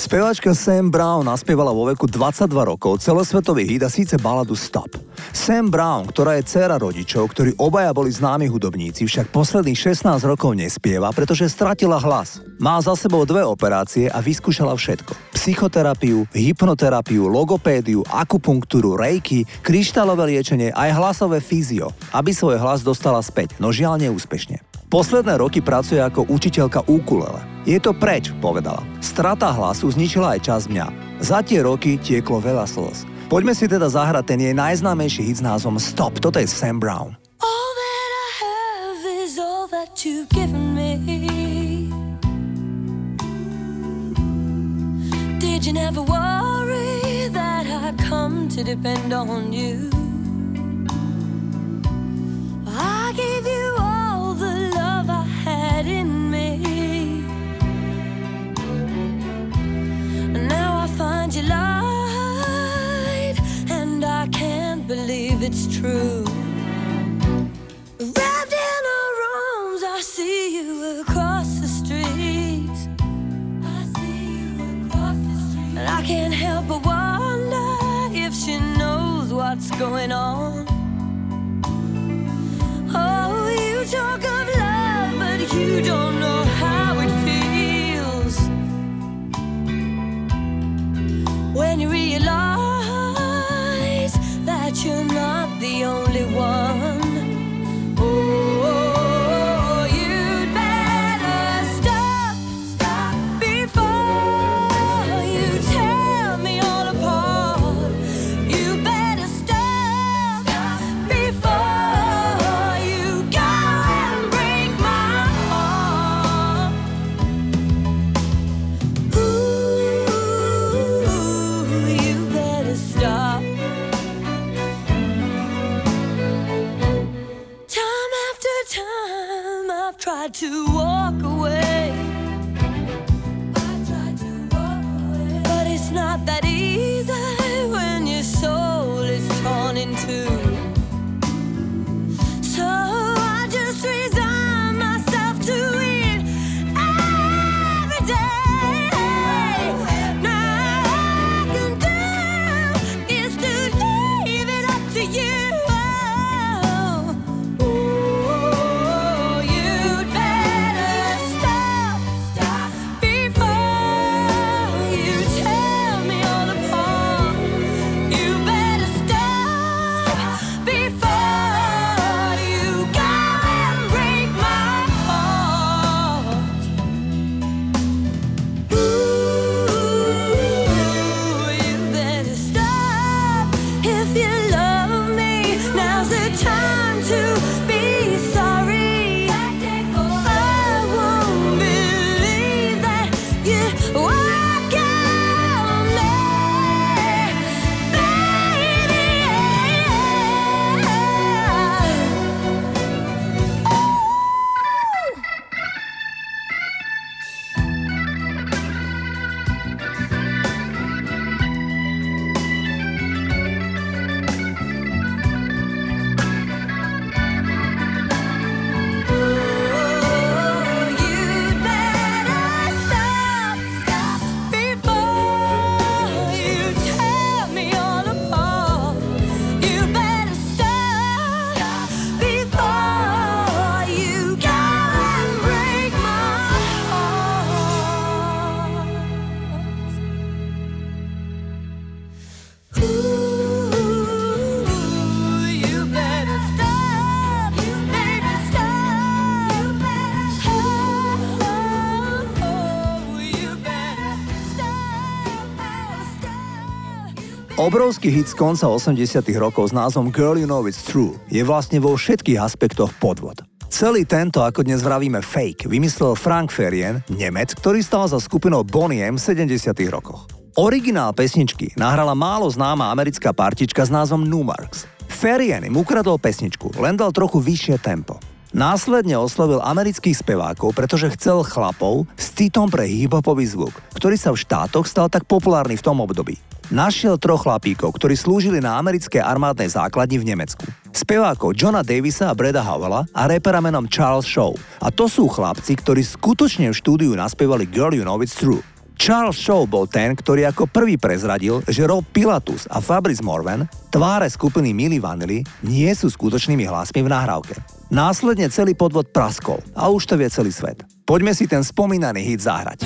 Spevačka Sam Brown naspievala vo veku 22 rokov celosvetový hit a síce baladu Stop. Sam Brown, ktorá je dcéra rodičov, ktorí obaja boli známi hudobníci, však posledných 16 rokov nespieva, pretože stratila hlas. Má za sebou dve operácie a vyskúšala všetko. Psychoterapiu, hypnoterapiu, logopédiu, akupunktúru, reiki, kryštálové liečenie aj hlasové fyzio, aby svoj hlas dostala späť, no žiaľ neúspešne. Posledné roky pracuje ako učiteľka ukulele. Je to preč, povedala. Strata hlasu zničila aj čas mňa. Za tie roky tieklo veľa slz. Poďme si teda zahrať ten jej najznámejší hit s názvom Stop. Toto je Sam Brown. Did you never worry that I come to depend on you? It's true. Wrapped in her arms, I see you across the street. I see you across the street. And I can't help but wonder if she knows what's going on. Obrovský hit z konca 80 rokov s názvom Girl You Know It's True je vlastne vo všetkých aspektoch podvod. Celý tento, ako dnes vravíme fake, vymyslel Frank Ferien, Nemec, ktorý stal za skupinou Bonnie M v 70 rokoch. Originál pesničky nahrala málo známa americká partička s názvom Numarks. Ferien im ukradol pesničku, len dal trochu vyššie tempo. Následne oslovil amerických spevákov, pretože chcel chlapov s citom pre hiphopový zvuk, ktorý sa v štátoch stal tak populárny v tom období. našiel troch chlapíkov, ktorí slúžili na americkej armádnej základni v Nemecku. Spevákov Johna Davisa a Breda Howella a repera menom Charles Shaw. A to sú chlapci, ktorí skutočne v štúdiu naspievali Girl You Know It's True. Charles Shaw bol ten, ktorý ako prvý prezradil, že Rob Pilatus a Fabrice Morven, tváre skupiny Milli Vanilli, nie sú skutočnými hlasmi v nahrávke. Následne celý podvod praskol a už to vie celý svet. Poďme si ten spomínaný hit zahrať.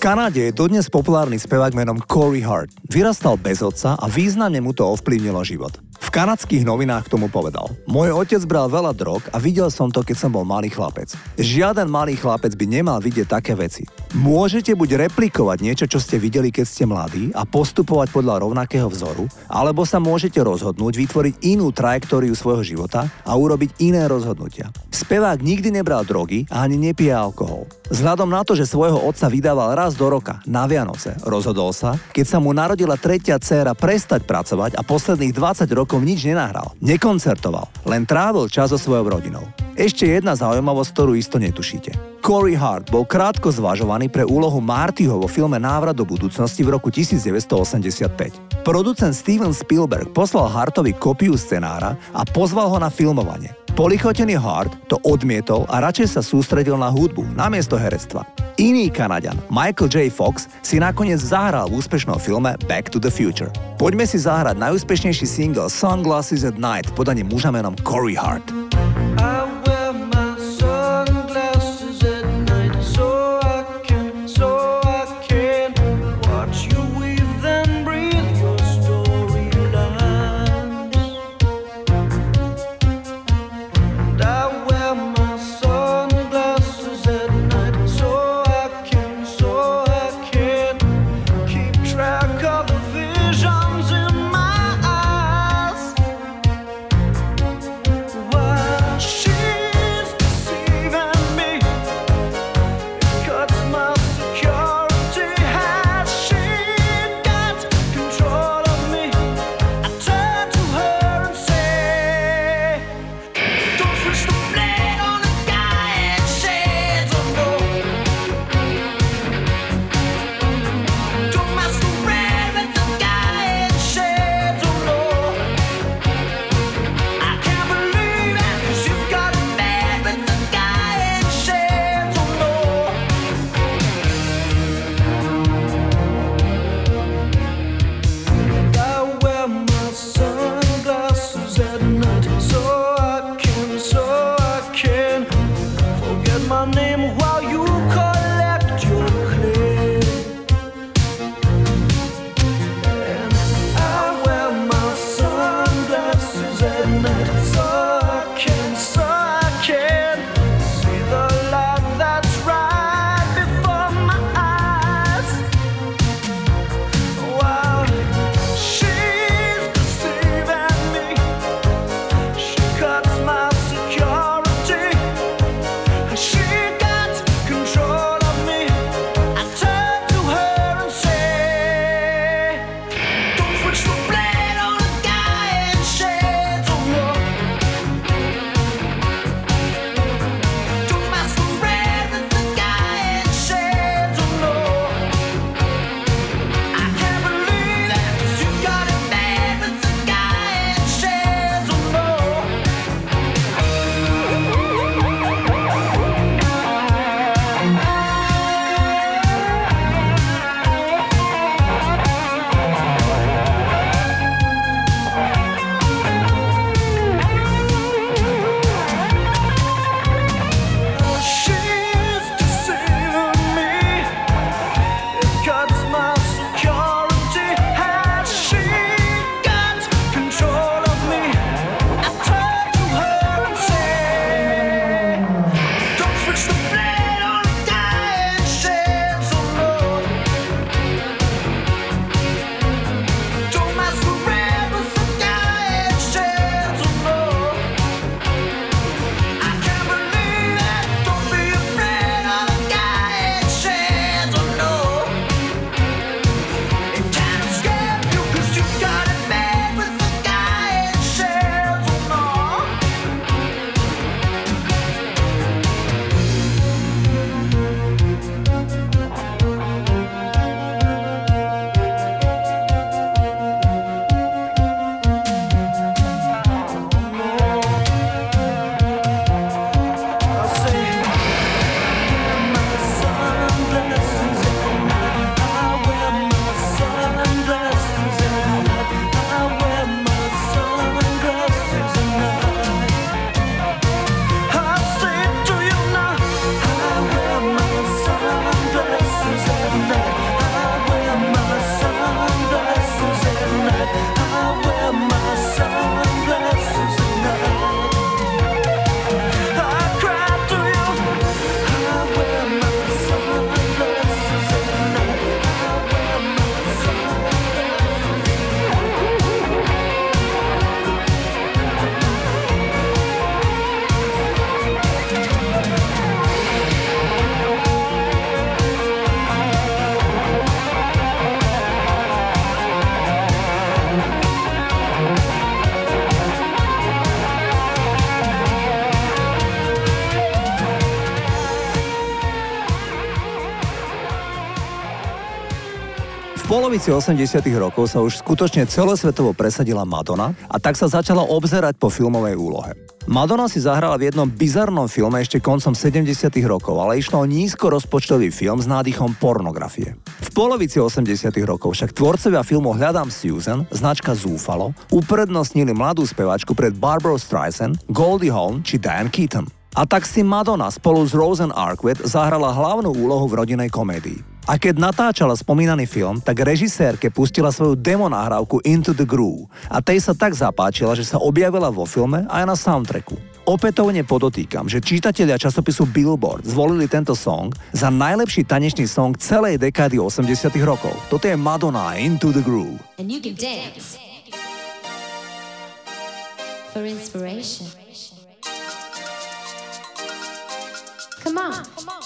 Kanade je dodnes populárny spevák menom Corey Hart. Vyrastal bez otca a významne mu to ovplyvnilo život. V kanadských novinách tomu povedal. Môj otec bral veľa drog a videl som to, keď som bol malý chlapec. Žiaden malý chlapec by nemal vidieť také veci. Môžete buď replikovať niečo, čo ste videli, keď ste mladí a postupovať podľa rovnakého vzoru, alebo sa môžete rozhodnúť vytvoriť inú trajektóriu svojho života a urobiť iné rozhodnutia. Spevák nikdy nebral drogy a ani nepije alkohol. Vzhľadom na to, že svojho otca vydával raz do roka na Vianoce, rozhodol sa, keď sa mu narodila tretia dcéra prestať pracovať a posledných 20 rokov nič nenahral. Nekoncertoval, len trávil čas so svojou rodinou. Ešte jedna zaujímavosť, ktorú isto netušíte. Corey Hart bol krátko zvažovaný pre úlohu Martyho vo filme Návrat do budúcnosti v roku 1985. Producent Steven Spielberg poslal Hartovi kopiu scenára a pozval ho na filmovanie. Polichotený Hart to odmietol a radšej sa sústredil na hudbu namiesto herectva. Iný Kanaďan, Michael J. Fox, si nakoniec zahral v úspešnom filme Back to the Future. Poďme si zahrať najúspešnejší single Sunglasses at Night v podaní muža menom Corey Hart. Polovici 80 rokov sa už skutočne celosvetovo presadila Madonna a tak sa začala obzerať po filmovej úlohe. Madonna si zahrala v jednom bizarnom filme ešte koncom 70 rokov, ale išlo o nízko rozpočtový film s nádychom pornografie. V polovici 80 rokov však tvorcovia filmu Hľadám Susan, značka Zúfalo, uprednostnili mladú spevačku pred Barbara Streisand, Goldie Hawn či Diane Keaton. A tak si Madonna spolu s Rosen Arquette zahrala hlavnú úlohu v rodinej komédii. A keď natáčala spomínaný film, tak režisérke pustila svoju demo nahrávku Into the Groove a tej sa tak zapáčila, že sa objavila vo filme aj na soundtracku. Opätovne podotýkam, že čítatelia časopisu Billboard zvolili tento song za najlepší tanečný song celej dekády 80 rokov. Toto je Madonna Into the Groove. And you can dance for inspiration. Come on.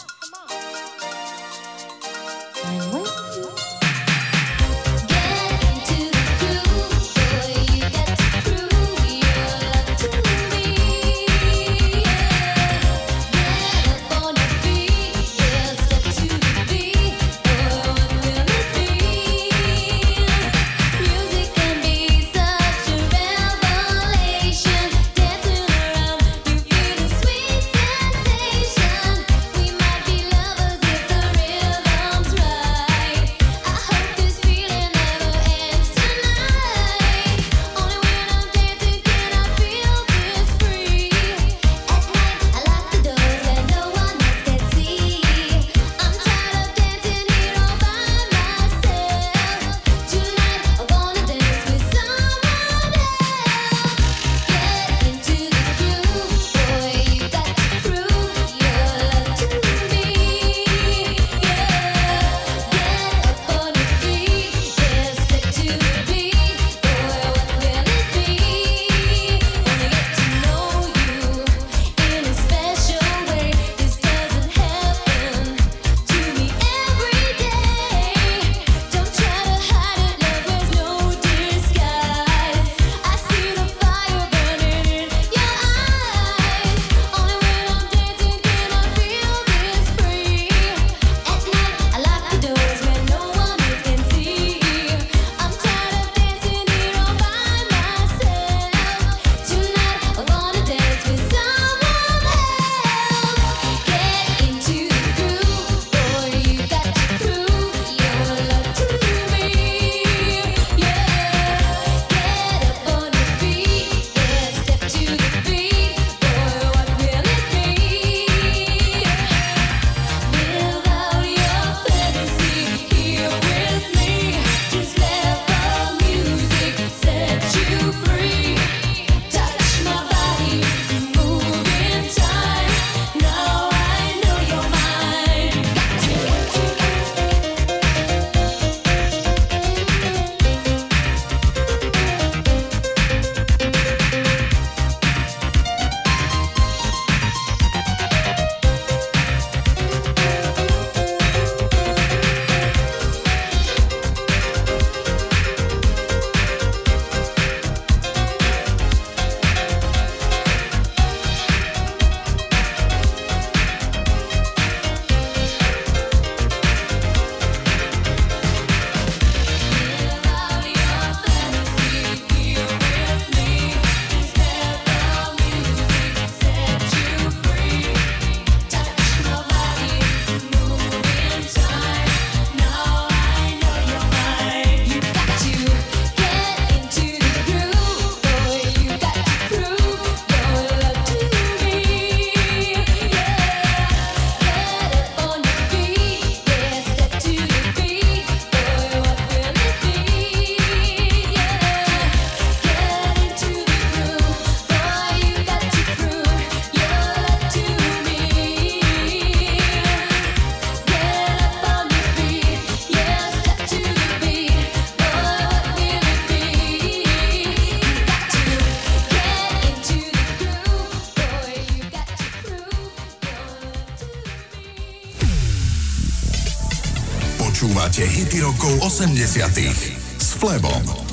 80 s Flebom.